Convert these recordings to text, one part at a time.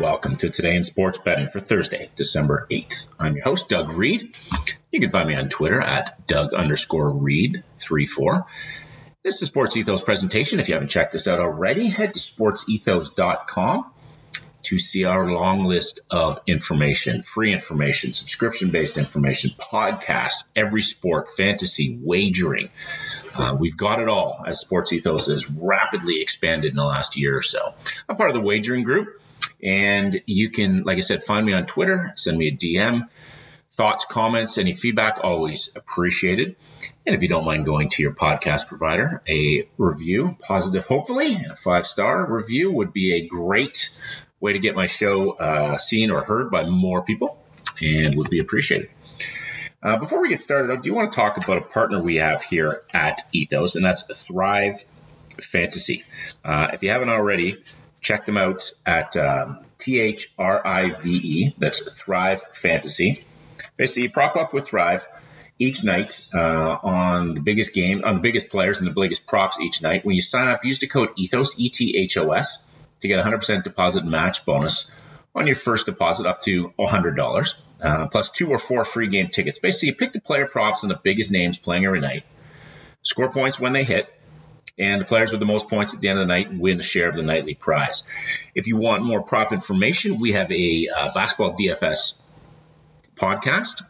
Welcome to Today in Sports Betting for Thursday, December 8th. I'm your host, Doug Reed. You can find me on Twitter at Doug underscore Reed 34. This is Sports Ethos presentation. If you haven't checked this out already, head to sportsethos.com to see our long list of information, free information, subscription based information, podcast, every sport, fantasy, wagering. Uh, we've got it all as Sports Ethos has rapidly expanded in the last year or so. I'm part of the wagering group. And you can, like I said, find me on Twitter, send me a DM. Thoughts, comments, any feedback, always appreciated. And if you don't mind going to your podcast provider, a review, positive, hopefully, and a five star review would be a great way to get my show uh, seen or heard by more people and would be appreciated. Uh, before we get started, I do want to talk about a partner we have here at Ethos, and that's Thrive Fantasy. Uh, if you haven't already, check them out at um, T H R I V E. That's the Thrive Fantasy. Basically, you prop up with Thrive each night uh, on the biggest game, on the biggest players and the biggest props each night. When you sign up, use the code ETHOS, E T H O S, to get a 100% deposit match bonus on your first deposit up to $100, uh, plus two or four free game tickets. Basically, you pick the player props and the biggest names playing every night, score points when they hit, and the players with the most points at the end of the night win a share of the nightly prize. If you want more prop information, we have a uh, basketball DFS podcast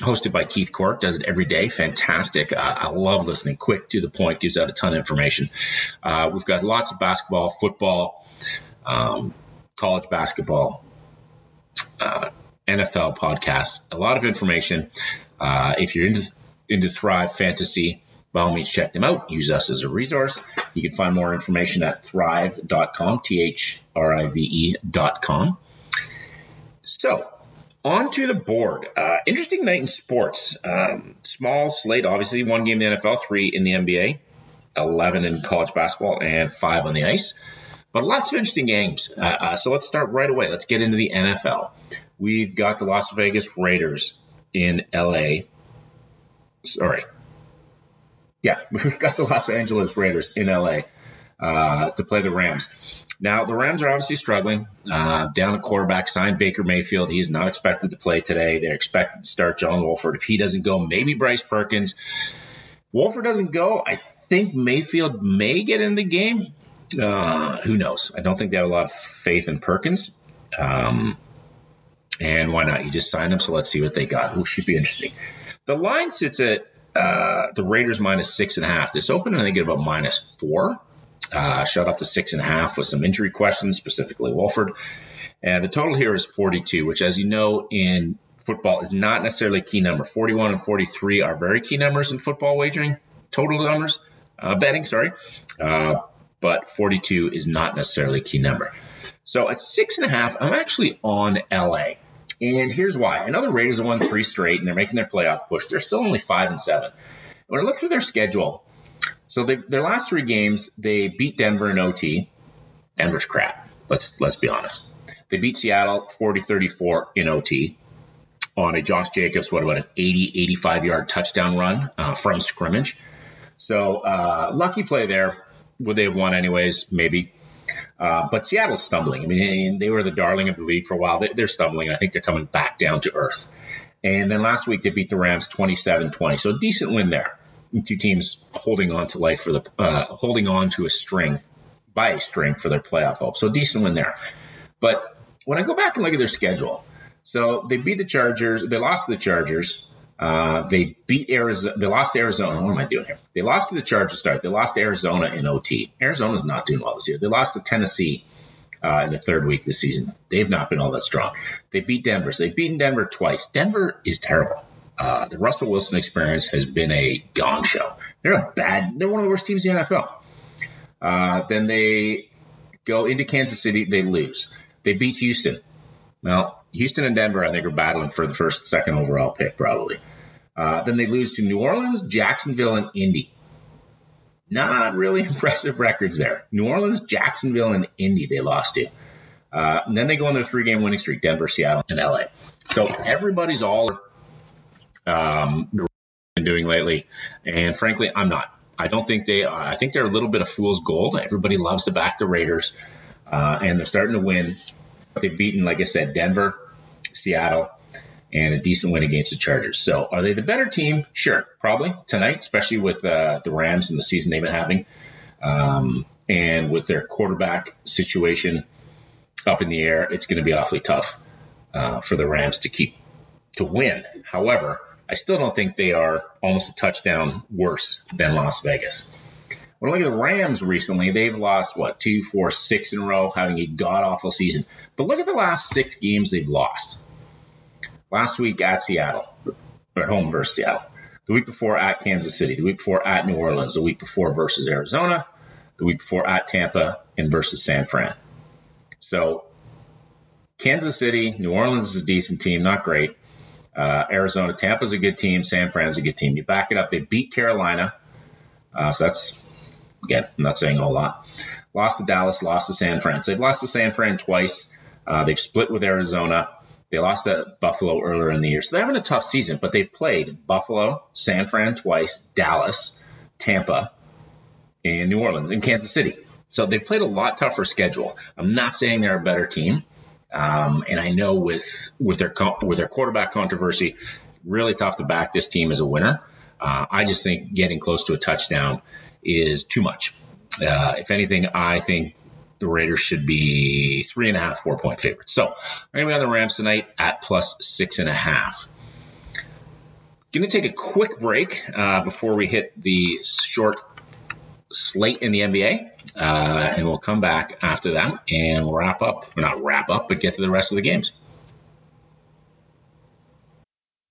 hosted by Keith Cork. Does it every day. Fantastic. Uh, I love listening. Quick to the point. Gives out a ton of information. Uh, we've got lots of basketball, football, um, college basketball, uh, NFL podcasts. A lot of information. Uh, if you're into into Thrive Fantasy by all means, check them out. Use us as a resource. You can find more information at thrive.com, T H R I V E.com. So, on to the board. Uh, interesting night in sports. Um, small slate, obviously, one game in the NFL, three in the NBA, 11 in college basketball, and five on the ice. But lots of interesting games. Uh, uh, so, let's start right away. Let's get into the NFL. We've got the Las Vegas Raiders in LA. Sorry, yeah, we've got the Los Angeles Raiders in LA uh, to play the Rams. Now, the Rams are obviously struggling. Uh, down a quarterback, signed Baker Mayfield. He's not expected to play today. They're expected to start John Wolford. If he doesn't go, maybe Bryce Perkins. If Wolford doesn't go, I think Mayfield may get in the game. Uh, who knows? I don't think they have a lot of faith in Perkins. Um, and why not? You just sign them, so let's see what they got. Who should be interesting. The line sits at uh, the Raiders minus six and a half. This opened, I think, at about minus four. Uh, shot up to six and a half with some injury questions, specifically Wolford. And the total here is 42, which, as you know, in football is not necessarily a key number. 41 and 43 are very key numbers in football wagering, total numbers, uh, betting, sorry. Uh, but 42 is not necessarily a key number. So at six and a half, I'm actually on LA. And here's why. I know the Raiders have won three straight and they're making their playoff push. They're still only five and seven. When I look through their schedule, so they, their last three games, they beat Denver in OT. Denver's crap. Let's let's be honest. They beat Seattle 40-34 in OT on a Josh Jacobs, what about an 80, 85 yard touchdown run uh, from scrimmage. So uh, lucky play there. Would they have won anyways? Maybe. Uh, but Seattle's stumbling. I mean, they were the darling of the league for a while. They're stumbling. I think they're coming back down to earth. And then last week they beat the Rams 27-20. So a decent win there. Two teams holding on to life for the uh, holding on to a string by a string for their playoff hope. So a decent win there. But when I go back and look at their schedule, so they beat the Chargers. They lost to the Chargers. Uh, they beat Arizona. They lost Arizona. What am I doing here? They lost to the Chargers. Start. They lost Arizona in OT. Arizona's not doing well this year. They lost to Tennessee uh, in the third week this season. They've not been all that strong. They beat Denver. So they've beaten Denver twice. Denver is terrible. Uh, the Russell Wilson experience has been a gong show. They're a bad. They're one of the worst teams in the NFL. Uh, then they go into Kansas City. They lose. They beat Houston. Well, Houston and Denver, I think, are battling for the first, second overall pick, probably. Uh, then they lose to New Orleans, Jacksonville, and Indy. Not really impressive records there. New Orleans, Jacksonville, and Indy they lost to. Uh, and then they go on their three game winning streak Denver, Seattle, and LA. So everybody's all um, been doing lately. And frankly, I'm not. I don't think they I think they're a little bit of fool's gold. Everybody loves to back the Raiders, uh, and they're starting to win. They've beaten, like I said, Denver, Seattle, and a decent win against the Chargers. So, are they the better team? Sure, probably tonight, especially with uh, the Rams and the season they've been having, um, and with their quarterback situation up in the air. It's going to be awfully tough uh, for the Rams to keep to win. However, I still don't think they are almost a touchdown worse than Las Vegas. When I look at the Rams recently, they've lost what two, four, six in a row, having a god awful season. But look at the last six games they've lost. Last week at Seattle, or at home versus Seattle. The week before at Kansas City. The week before at New Orleans. The week before versus Arizona. The week before at Tampa and versus San Fran. So Kansas City, New Orleans is a decent team, not great. Uh, Arizona, Tampa's a good team. San Fran's a good team. You back it up. They beat Carolina. Uh, so that's Again, I'm not saying a whole lot. Lost to Dallas, lost to San Fran. They've lost to San Fran twice. Uh, they've split with Arizona. They lost to Buffalo earlier in the year. So they're having a tough season, but they've played Buffalo, San Fran twice, Dallas, Tampa, and New Orleans and Kansas City. So they've played a lot tougher schedule. I'm not saying they're a better team. Um, and I know with with their with their quarterback controversy, really tough to back this team as a winner. Uh, I just think getting close to a touchdown is too much. Uh, if anything, I think the Raiders should be three and a half, four point favorites. So I'm going to be on the Rams tonight at plus six and a half. Going to take a quick break uh, before we hit the short slate in the NBA, uh, and we'll come back after that and wrap up. We're not wrap up, but get to the rest of the games.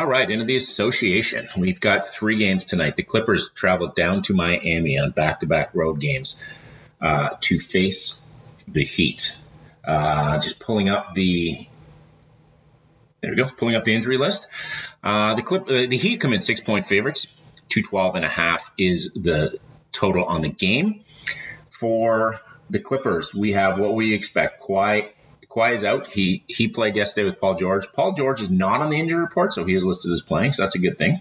All right, into the association. We've got three games tonight. The Clippers traveled down to Miami on back to back road games uh, to face the Heat. Uh, just pulling up the. There we go, pulling up the injury list. Uh, the clip, uh, the Heat come in six point favorites. 212 and a half is the total on the game. For the Clippers, we have what we expect. Kawhi Kawhi is out. He he played yesterday with Paul George. Paul George is not on the injury report, so he is listed as playing, so that's a good thing.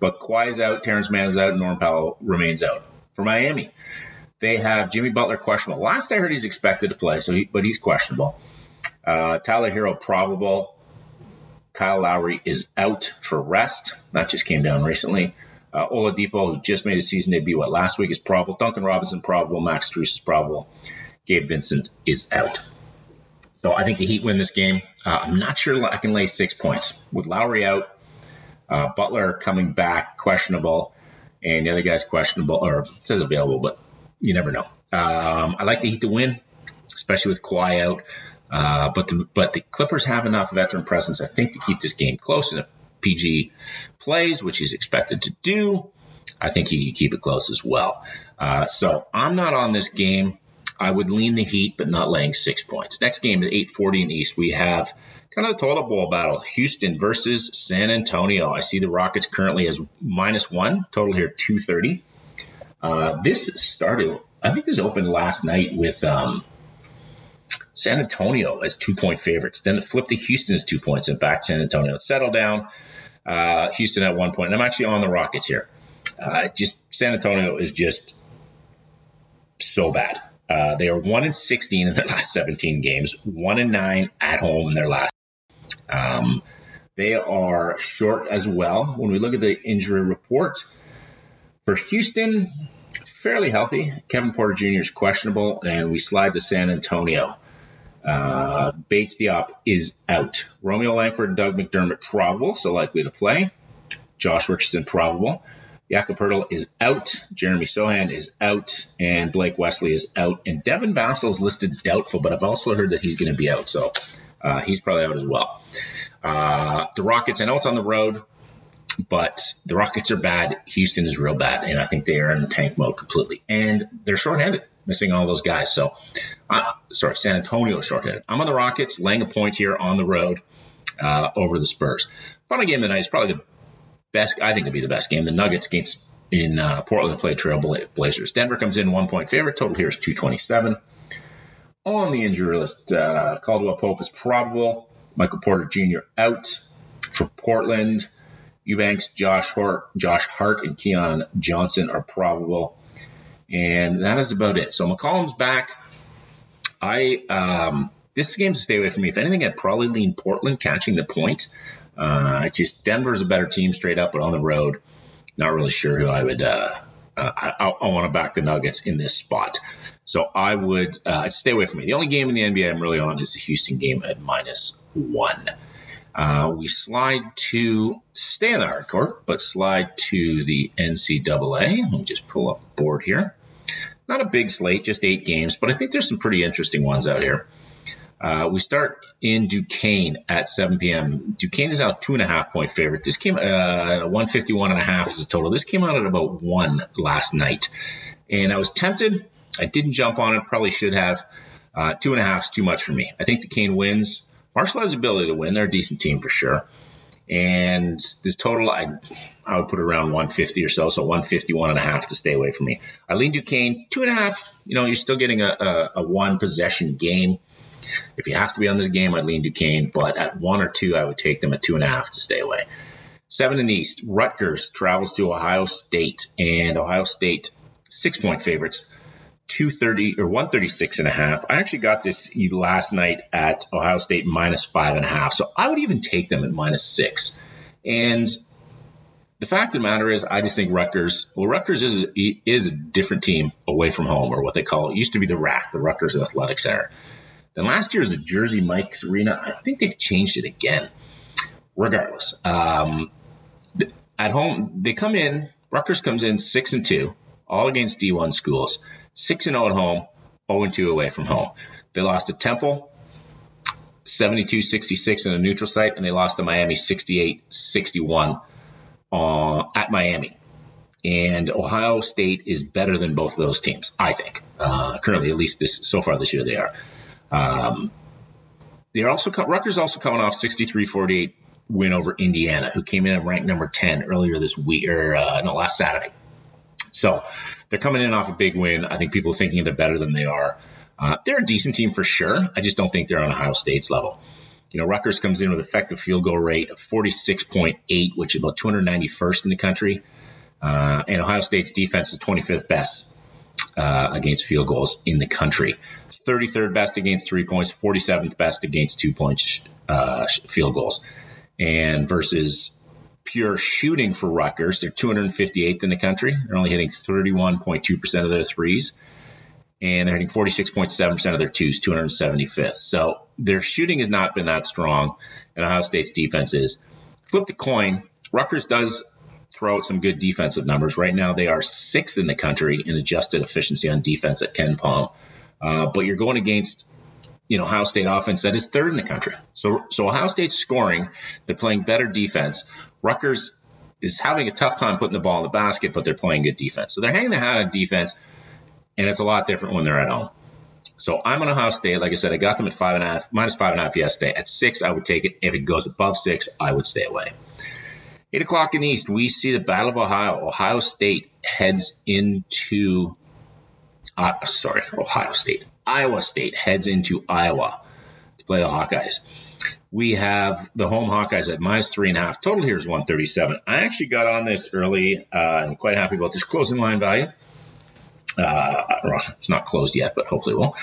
But Kawhi is out, Terrence Mann is out, Norman Powell remains out. For Miami, they have Jimmy Butler questionable. Last I heard, he's expected to play, so he, but he's questionable. Uh, Tyler Herro probable. Kyle Lowry is out for rest. That just came down recently. Uh, Oladipo, who just made his season debut what last week, is probable. Duncan Robinson probable. Max Strus is probable. Gabe Vincent is out. So I think the Heat win this game. Uh, I'm not sure I can lay six points with Lowry out, uh, Butler coming back questionable, and the other guy's questionable or says available, but you never know. Um, I like the Heat to win, especially with Kawhi out. Uh, but the, but the Clippers have enough veteran presence, I think, to keep this game close. And if PG plays, which he's expected to do, I think he can keep it close as well. Uh, so I'm not on this game. I would lean the Heat, but not laying six points. Next game at 8:40 in the East, we have kind of the toilet bowl battle: Houston versus San Antonio. I see the Rockets currently as minus one. Total here 230. Uh, this started. I think this opened last night with um, San Antonio as two point favorites. Then it flipped to Houston as two points and back San Antonio. Settle down. Uh, Houston at one point. And I'm actually on the Rockets here. Uh, just San Antonio is just so bad. Uh, they are one in 16 in their last 17 games, one in nine at home in their last. Um, they are short as well. When we look at the injury report for Houston, fairly healthy. Kevin Porter Jr. is questionable, and we slide to San Antonio. Uh, Bates Diop is out. Romeo Langford and Doug McDermott probable, so likely to play. Josh Richardson probable. Jakob Poeltl is out. Jeremy Sochan is out, and Blake Wesley is out. And Devin Vassell is listed doubtful, but I've also heard that he's going to be out, so uh, he's probably out as well. Uh, the Rockets, I know it's on the road, but the Rockets are bad. Houston is real bad, and I think they are in tank mode completely. And they're shorthanded, missing all those guys. So, uh, sorry, San Antonio shorthanded. I'm on the Rockets, laying a point here on the road uh, over the Spurs. Final game of the night is probably the best. I think it'll be the best game. The Nuggets against in uh, Portland play Trail Blazers. Denver comes in one point favorite. Total here is 227. On the injury list, uh, Caldwell Pope is probable. Michael Porter Jr. out for Portland. Eubanks, Josh Hart, Josh Hart, and Keon Johnson are probable. And that is about it. So McCollum's back. I um, this game's a stay away from me. If anything, I'd probably lean Portland catching the point. Uh, just Denver's a better team straight up, but on the road, not really sure who I would. Uh, uh, I, I want to back the Nuggets in this spot, so I would uh, stay away from me. The only game in the NBA I'm really on is the Houston game at minus one. Uh, we slide to stay in the hard court, but slide to the NCAA. Let me just pull up the board here. Not a big slate, just eight games, but I think there's some pretty interesting ones out here. Uh, we start in Duquesne at 7 p.m. Duquesne is out two and a half point favorite. This came uh, 151 and a half is the total. This came out at about one last night, and I was tempted. I didn't jump on it. Probably should have. Uh, two and a half is too much for me. I think Duquesne wins. Marshall has the ability to win. They're a decent team for sure. And this total, I I would put around 150 or so, so 151 and a half to stay away from me. I lean Duquesne two and a half. You know, you're still getting a, a, a one possession game. If you have to be on this game, I'd lean Duquesne, but at one or two, I would take them at two and a half to stay away. Seven in the East, Rutgers travels to Ohio State, and Ohio State six point favorites, 230 or 136 and a half. I actually got this last night at Ohio State minus five and a half, so I would even take them at minus six. And the fact of the matter is, I just think Rutgers. Well, Rutgers is is a different team away from home, or what they call it used to be the RAC, the Rutgers Athletic Center. Then last year was the Jersey Mike's Arena. I think they've changed it again. regardless, um, at home they come in. Rutgers comes in six and two, all against D1 schools. Six and zero at home, zero and two away from home. They lost to Temple, 72-66 in a neutral site, and they lost to Miami 68-61 uh, at Miami. And Ohio State is better than both of those teams, I think. Uh, currently, at least this so far this year, they are. Um, they're also Rutgers also coming off 63-48 win over Indiana, who came in at ranked number 10 earlier this week or uh, no last Saturday. So they're coming in off a big win. I think people are thinking they're better than they are. Uh, they're a decent team for sure. I just don't think they're on Ohio State's level. You know, Rutgers comes in with effective field goal rate of 46.8, which is about 291st in the country. Uh, and Ohio State's defense is 25th best uh, against field goals in the country. 33rd best against three points, 47th best against two points uh, field goals. And versus pure shooting for Rutgers, they're 258th in the country. They're only hitting 31.2% of their threes and they're hitting 46.7% of their twos, 275th. So their shooting has not been that strong, and Ohio State's defense is. Flip the coin. Rutgers does throw out some good defensive numbers. Right now, they are sixth in the country in adjusted efficiency on defense at KenPom. Uh, but you're going against, you know, Ohio State offense that is third in the country. So, so Ohio State's scoring. They're playing better defense. Rutgers is having a tough time putting the ball in the basket, but they're playing good defense. So they're hanging their hat on defense and it's a lot different when they're at home. So I'm on Ohio State. Like I said, I got them at five and a half, minus five and a half yesterday. At six, I would take it. If it goes above six, I would stay away. Eight o'clock in the East, we see the Battle of Ohio. Ohio State heads into, uh, sorry, Ohio State. Iowa State heads into Iowa to play the Hawkeyes. We have the home Hawkeyes at minus three and a half. Total here is 137. I actually got on this early. Uh, I'm quite happy about this closing line value. Uh, it's not closed yet, but hopefully we'll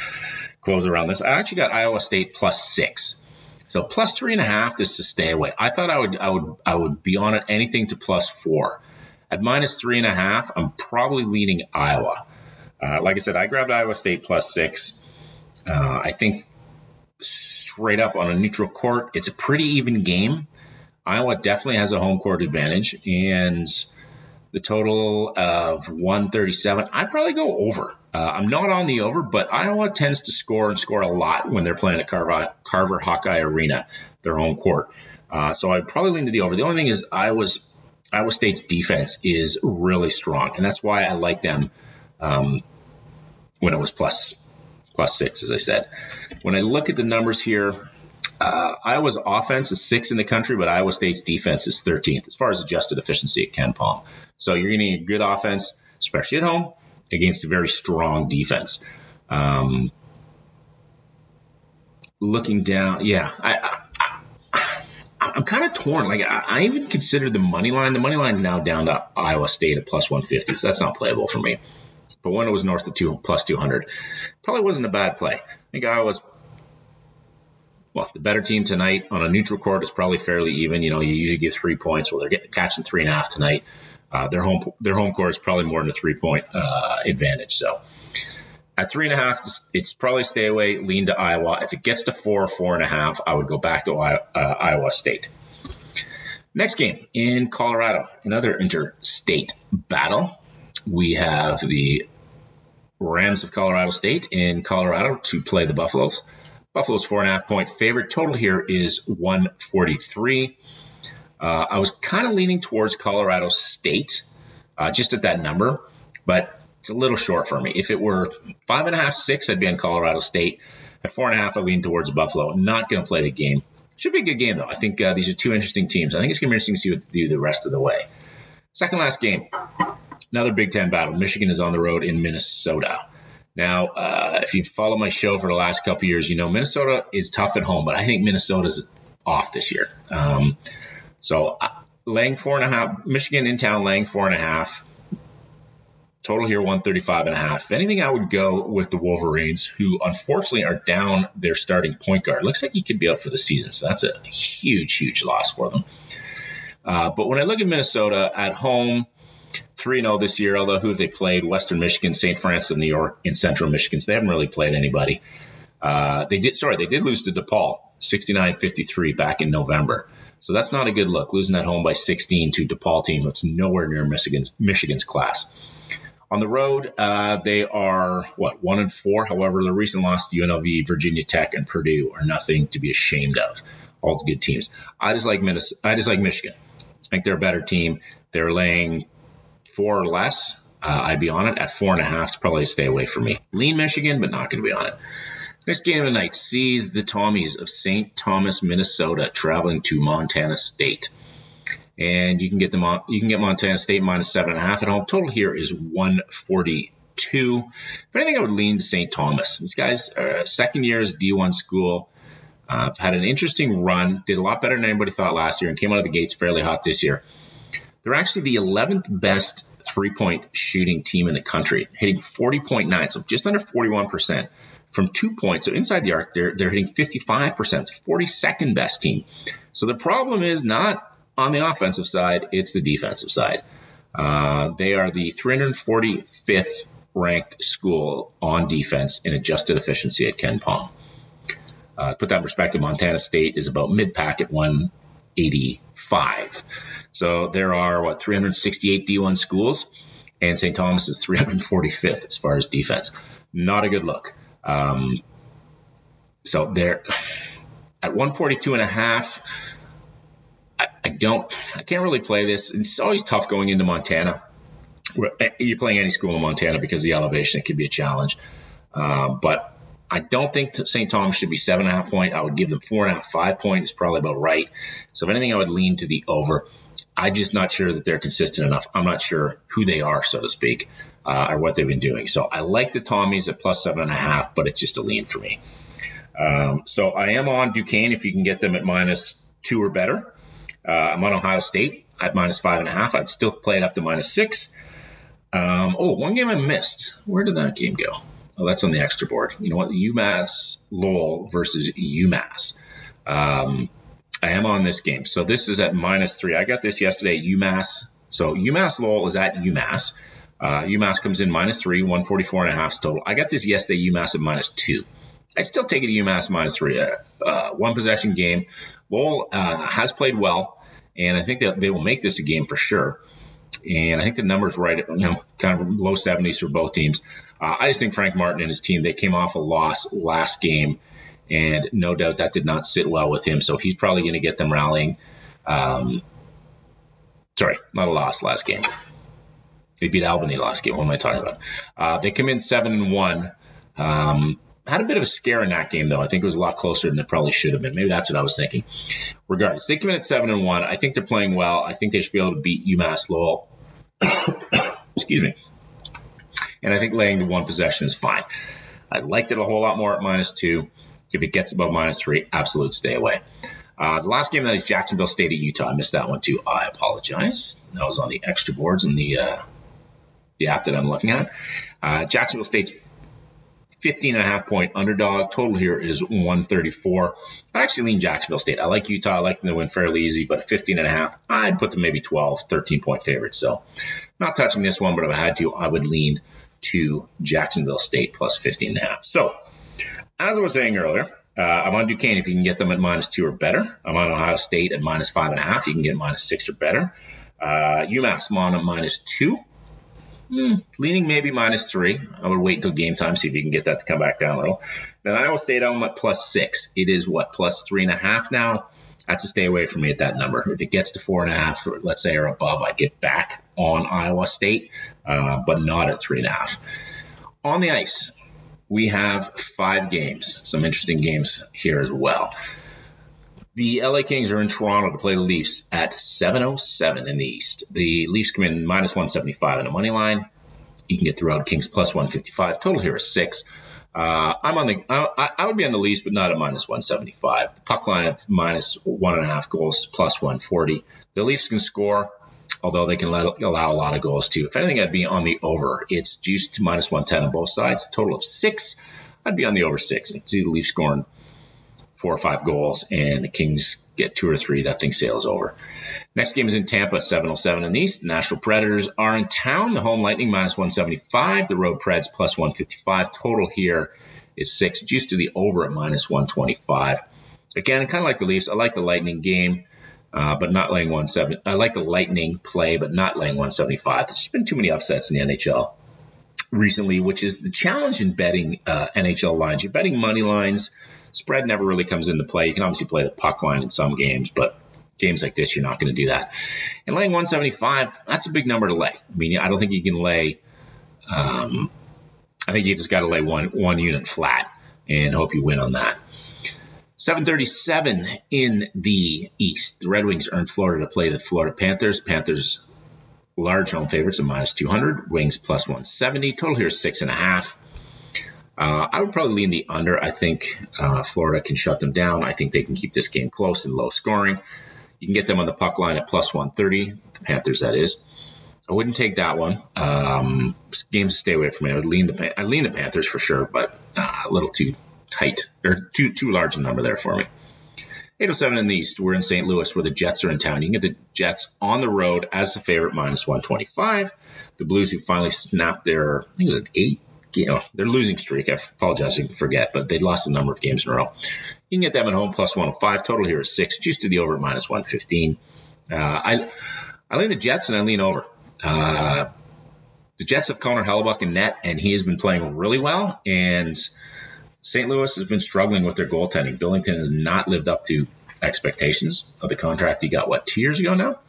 close around this. I actually got Iowa State plus six. So plus three and a half is to stay away. I thought I would I would I would be on it anything to plus four. At minus three and a half, I'm probably leaning Iowa. Uh, like I said, I grabbed Iowa State plus six. Uh, I think straight up on a neutral court, it's a pretty even game. Iowa definitely has a home court advantage, and the total of 137. I'd probably go over. Uh, I'm not on the over, but Iowa tends to score and score a lot when they're playing at Carver, Carver Hawkeye Arena, their home court. Uh, so I'd probably lean to the over. The only thing is Iowa's Iowa State's defense is really strong, and that's why I like them um, when it was plus plus six, as I said. When I look at the numbers here, uh, Iowa's offense is sixth in the country, but Iowa State's defense is 13th as far as adjusted efficiency at KenPom. So you're getting a good offense, especially at home, against a very strong defense. Um, looking down, yeah, I, I, am kind of torn. Like I, I, even considered the money line. The money line's now down to Iowa State at plus 150, so that's not playable for me. But when it was north of two plus 200, probably wasn't a bad play. I think Iowa's well, the better team tonight on a neutral court is probably fairly even. You know, you usually give three points. Well, they're getting catching three and a half tonight. Uh, their home their home court is probably more than a three point uh, advantage. So at three and a half, it's probably stay away. Lean to Iowa. If it gets to four, or four and a half, I would go back to uh, Iowa State. Next game in Colorado, another interstate battle. We have the Rams of Colorado State in Colorado to play the Buffaloes. Buffalo's four and a half point favorite. Total here is 143. Uh, I was kind of leaning towards Colorado State, uh, just at that number, but it's a little short for me. If it were five and a half, six, I'd be on Colorado State. At four and a half, I lean towards Buffalo. Not going to play the game. Should be a good game though. I think uh, these are two interesting teams. I think it's going to be interesting to see what they do the rest of the way. Second last game, another Big Ten battle. Michigan is on the road in Minnesota. Now, uh, if you follow my show for the last couple years, you know Minnesota is tough at home, but I think Minnesota's off this year. Um, so uh, laying four and a half, Michigan in town laying four and a half. Total here 135 and a half. If anything, I would go with the Wolverines, who unfortunately are down their starting point guard. Looks like he could be out for the season, so that's a huge, huge loss for them. Uh, but when I look at Minnesota at home, 3 0 this year, although who they played? Western Michigan, St. Francis of New York, and Central Michigan. So they haven't really played anybody. Uh, they did, sorry, they did lose to DePaul 69 53 back in November. So that's not a good look. Losing at home by 16 to DePaul team that's nowhere near Michigan's, Michigan's class. On the road, uh, they are what one and four. However, the recent loss to UNLV, Virginia Tech, and Purdue are nothing to be ashamed of. All good teams. I just like Minnesota. I just like Michigan. I think they're a better team. They're laying four or less. Uh, I'd be on it at four and a half probably stay away from me. Lean Michigan, but not going to be on it. Next game of the night sees the Tommies of St. Thomas, Minnesota, traveling to Montana State and you can get them on. You can get Montana State minus seven and a half at home. Total here is 142. If anything, I would lean to St. Thomas. These guys, uh, second year as D1 school, uh, had an interesting run. Did a lot better than anybody thought last year, and came out of the gates fairly hot this year. They're actually the 11th best three-point shooting team in the country, hitting 40.9, so just under 41 percent from two points. So inside the arc, they're they're hitting 55 percent, 42nd best team. So the problem is not on the offensive side, it's the defensive side. Uh, they are the 345th ranked school on defense in adjusted efficiency at KenPom. Uh, put that in perspective, Montana State is about mid pack at 185. So there are, what, 368 D1 schools, and St. Thomas is 345th as far as defense. Not a good look. Um, so they're at 142 and a half I don't, I can't really play this. It's always tough going into Montana. Eh, you're playing any school in Montana because the elevation it could be a challenge. Uh, but I don't think St. Thomas should be seven and a half point. I would give them four and a half, five point is probably about right. So if anything, I would lean to the over. I'm just not sure that they're consistent enough. I'm not sure who they are, so to speak, uh, or what they've been doing. So I like the Tommies at plus seven and a half, but it's just a lean for me. Um, so I am on Duquesne if you can get them at minus two or better. Uh, I'm on Ohio State at minus five and a half. I'd still play it up to minus six. Um, oh, one game I missed. Where did that game go? Oh, that's on the extra board. You know what? UMass Lowell versus UMass. Um, I am on this game. So this is at minus three. I got this yesterday. UMass. So UMass Lowell is at UMass. Uh, UMass comes in minus three, 144 and a half total. I got this yesterday. UMass at minus two. I still take it to UMass minus three. Uh, uh, one possession game. Lowell uh, has played well, and I think that they will make this a game for sure. And I think the numbers right, you know, kind of low 70s for both teams. Uh, I just think Frank Martin and his team they came off a loss last game, and no doubt that did not sit well with him. So he's probably going to get them rallying. Um, sorry, not a loss last game. They beat Albany last game. What am I talking about? Uh, they come in seven and one. Um, had a bit of a scare in that game, though. I think it was a lot closer than it probably should have been. Maybe that's what I was thinking. Regardless, they come in at seven and one. I think they're playing well. I think they should be able to beat UMass Lowell. Excuse me. And I think laying the one possession is fine. I liked it a whole lot more at minus two. If it gets above minus three, absolute stay away. Uh, the last game that is Jacksonville State at Utah. I missed that one too. I apologize. That was on the extra boards in the uh, the app that I'm looking at. Uh, Jacksonville State's 15 and a half point underdog. Total here is 134. I actually lean Jacksonville State. I like Utah. I like them to win fairly easy, but 15 and a half, I'd put them maybe 12, 13 point favorites. So not touching this one, but if I had to, I would lean to Jacksonville State plus 15 and a half. So as I was saying earlier, uh, I'm on Duquesne if you can get them at minus two or better. I'm on Ohio State at minus five and a half. You can get minus six or better. Uh, UMass, on at minus two. Hmm, leaning maybe minus three. I would wait until game time, see if you can get that to come back down a little. Then Iowa State, I'm at plus six. It is what, plus three and a half now? That's a stay away from me at that number. If it gets to four and a half, or let's say, or above, I'd get back on Iowa State, uh, but not at three and a half. On the ice, we have five games. Some interesting games here as well. The LA Kings are in Toronto to play the Leafs at 7:07 in the East. The Leafs come in minus 175 in the money line. You can get throughout Kings plus 155. Total here is six. Uh, I'm on the. I, I, would be on the Leafs, but not at minus 175. The puck line at minus one and a half goals, plus 140. The Leafs can score, although they can let, allow a lot of goals too. If anything, I'd be on the over. It's juiced to minus 110 on both sides. Total of six. I'd be on the over six. I see the Leafs scoring four or five goals, and the Kings get two or three. That thing sails over. Next game is in Tampa, 707 in the East. The Nashville Predators are in town. The home Lightning minus 175. The road Preds plus 155. Total here is six, juice to the over at minus 125. Again, kind of like the Leafs. I like the Lightning game. Uh, but not laying 170. I like the Lightning play, but not laying 175. There's been too many upsets in the NHL recently, which is the challenge in betting uh, NHL lines. You're betting money lines. Spread never really comes into play. You can obviously play the puck line in some games, but games like this, you're not going to do that. And laying 175, that's a big number to lay. I mean, I don't think you can lay. Um, I think you just got to lay one one unit flat and hope you win on that. 737 in the East. The Red Wings in Florida to play the Florida Panthers. Panthers large home favorites of minus 200. Wings plus 170. Total here is six and a half. Uh, I would probably lean the under. I think uh, Florida can shut them down. I think they can keep this game close and low scoring. You can get them on the puck line at plus 130. The Panthers, that is. I wouldn't take that one. Um, games to stay away from me. I would lean the I lean the Panthers for sure, but uh, a little too tight or too too large a number there for me. 807 in the East. We're in St. Louis where the Jets are in town. You can get the Jets on the road as the favorite minus 125. The Blues who finally snapped their I think it was an eight you know, their losing streak. I apologize, I forget, but they lost a number of games in a row. You can get them at home plus 105. Total here is six, just to the over minus 115. Uh, I I lean the Jets and I lean over. Uh, the Jets have Connor Hellebuyck in net, and he has been playing really well. And St. Louis has been struggling with their goaltending. Binnington has not lived up to expectations of the contract he got, what, two years ago now?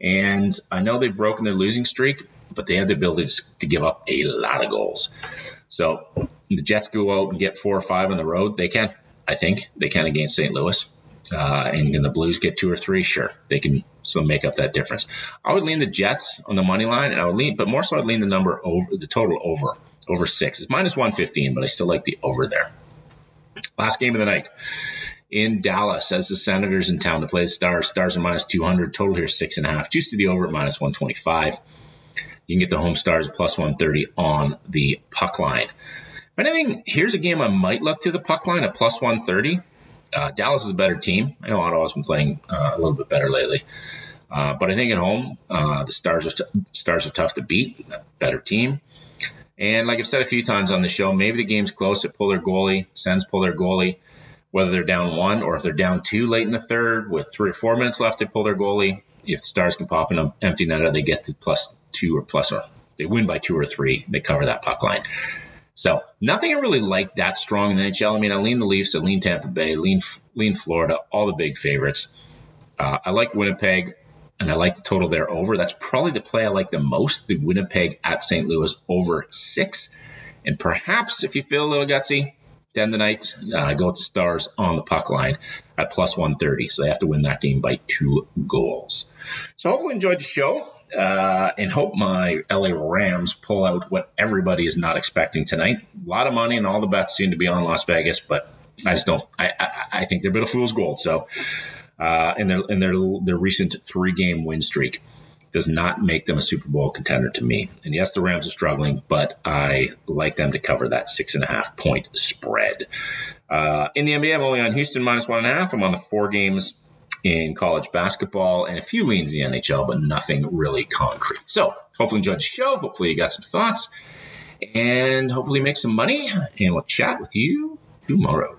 And I know they've broken their losing streak, but they have the ability to give up a lot of goals. So the Jets go out and get four or five on the road. They can, I think, they can against St. Louis. Uh, and, and the Blues get two or three, sure, they can still make up that difference. I would lean the Jets on the money line, and I would lean, but more so, I'd lean the number over the total over over six. It's minus one fifteen, but I still like the over there. Last game of the night in Dallas as the Senators in town to play the Stars. Stars are minus two hundred. Total here six and a half. Juice to the over at minus one twenty five. You can get the home Stars plus one thirty on the puck line. But I think here's a game I might look to the puck line at plus one thirty. Uh, Dallas is a better team. I know Ottawa's been playing uh, a little bit better lately, uh, but I think at home uh, the Stars are t- Stars are tough to beat. Better team, and like I've said a few times on the show, maybe the game's close. Pull their goalie, pull their goalie, whether they're down one or if they're down two late in the third with three or four minutes left, they pull their goalie. If the Stars can pop an empty netter, they get to plus two or plus or they win by two or three. They cover that puck line. So nothing I really like that strong in the NHL. I mean, I lean the Leafs, I lean Tampa Bay, lean lean Florida, all the big favorites. Uh, I like Winnipeg, and I like the total there over. That's probably the play I like the most. The Winnipeg at St. Louis over six, and perhaps if you feel a little gutsy, ten the night, uh, go with the Stars on the puck line at plus one thirty. So they have to win that game by two goals. So hopefully enjoyed the show uh, and hope my LA Rams pull out what everybody is not expecting tonight. A lot of money and all the bets seem to be on Las Vegas, but I just don't. I, I, I think they're a bit of fool's gold. So, uh, in their in their their recent three game win streak does not make them a Super Bowl contender to me. And yes, the Rams are struggling, but I like them to cover that six and a half point spread. Uh, in the NBA, I'm only on Houston minus one and a half. I'm on the four games in college basketball and a few leans in the NHL, but nothing really concrete. So hopefully enjoyed the show. Hopefully you got some thoughts and hopefully make some money. And we'll chat with you tomorrow.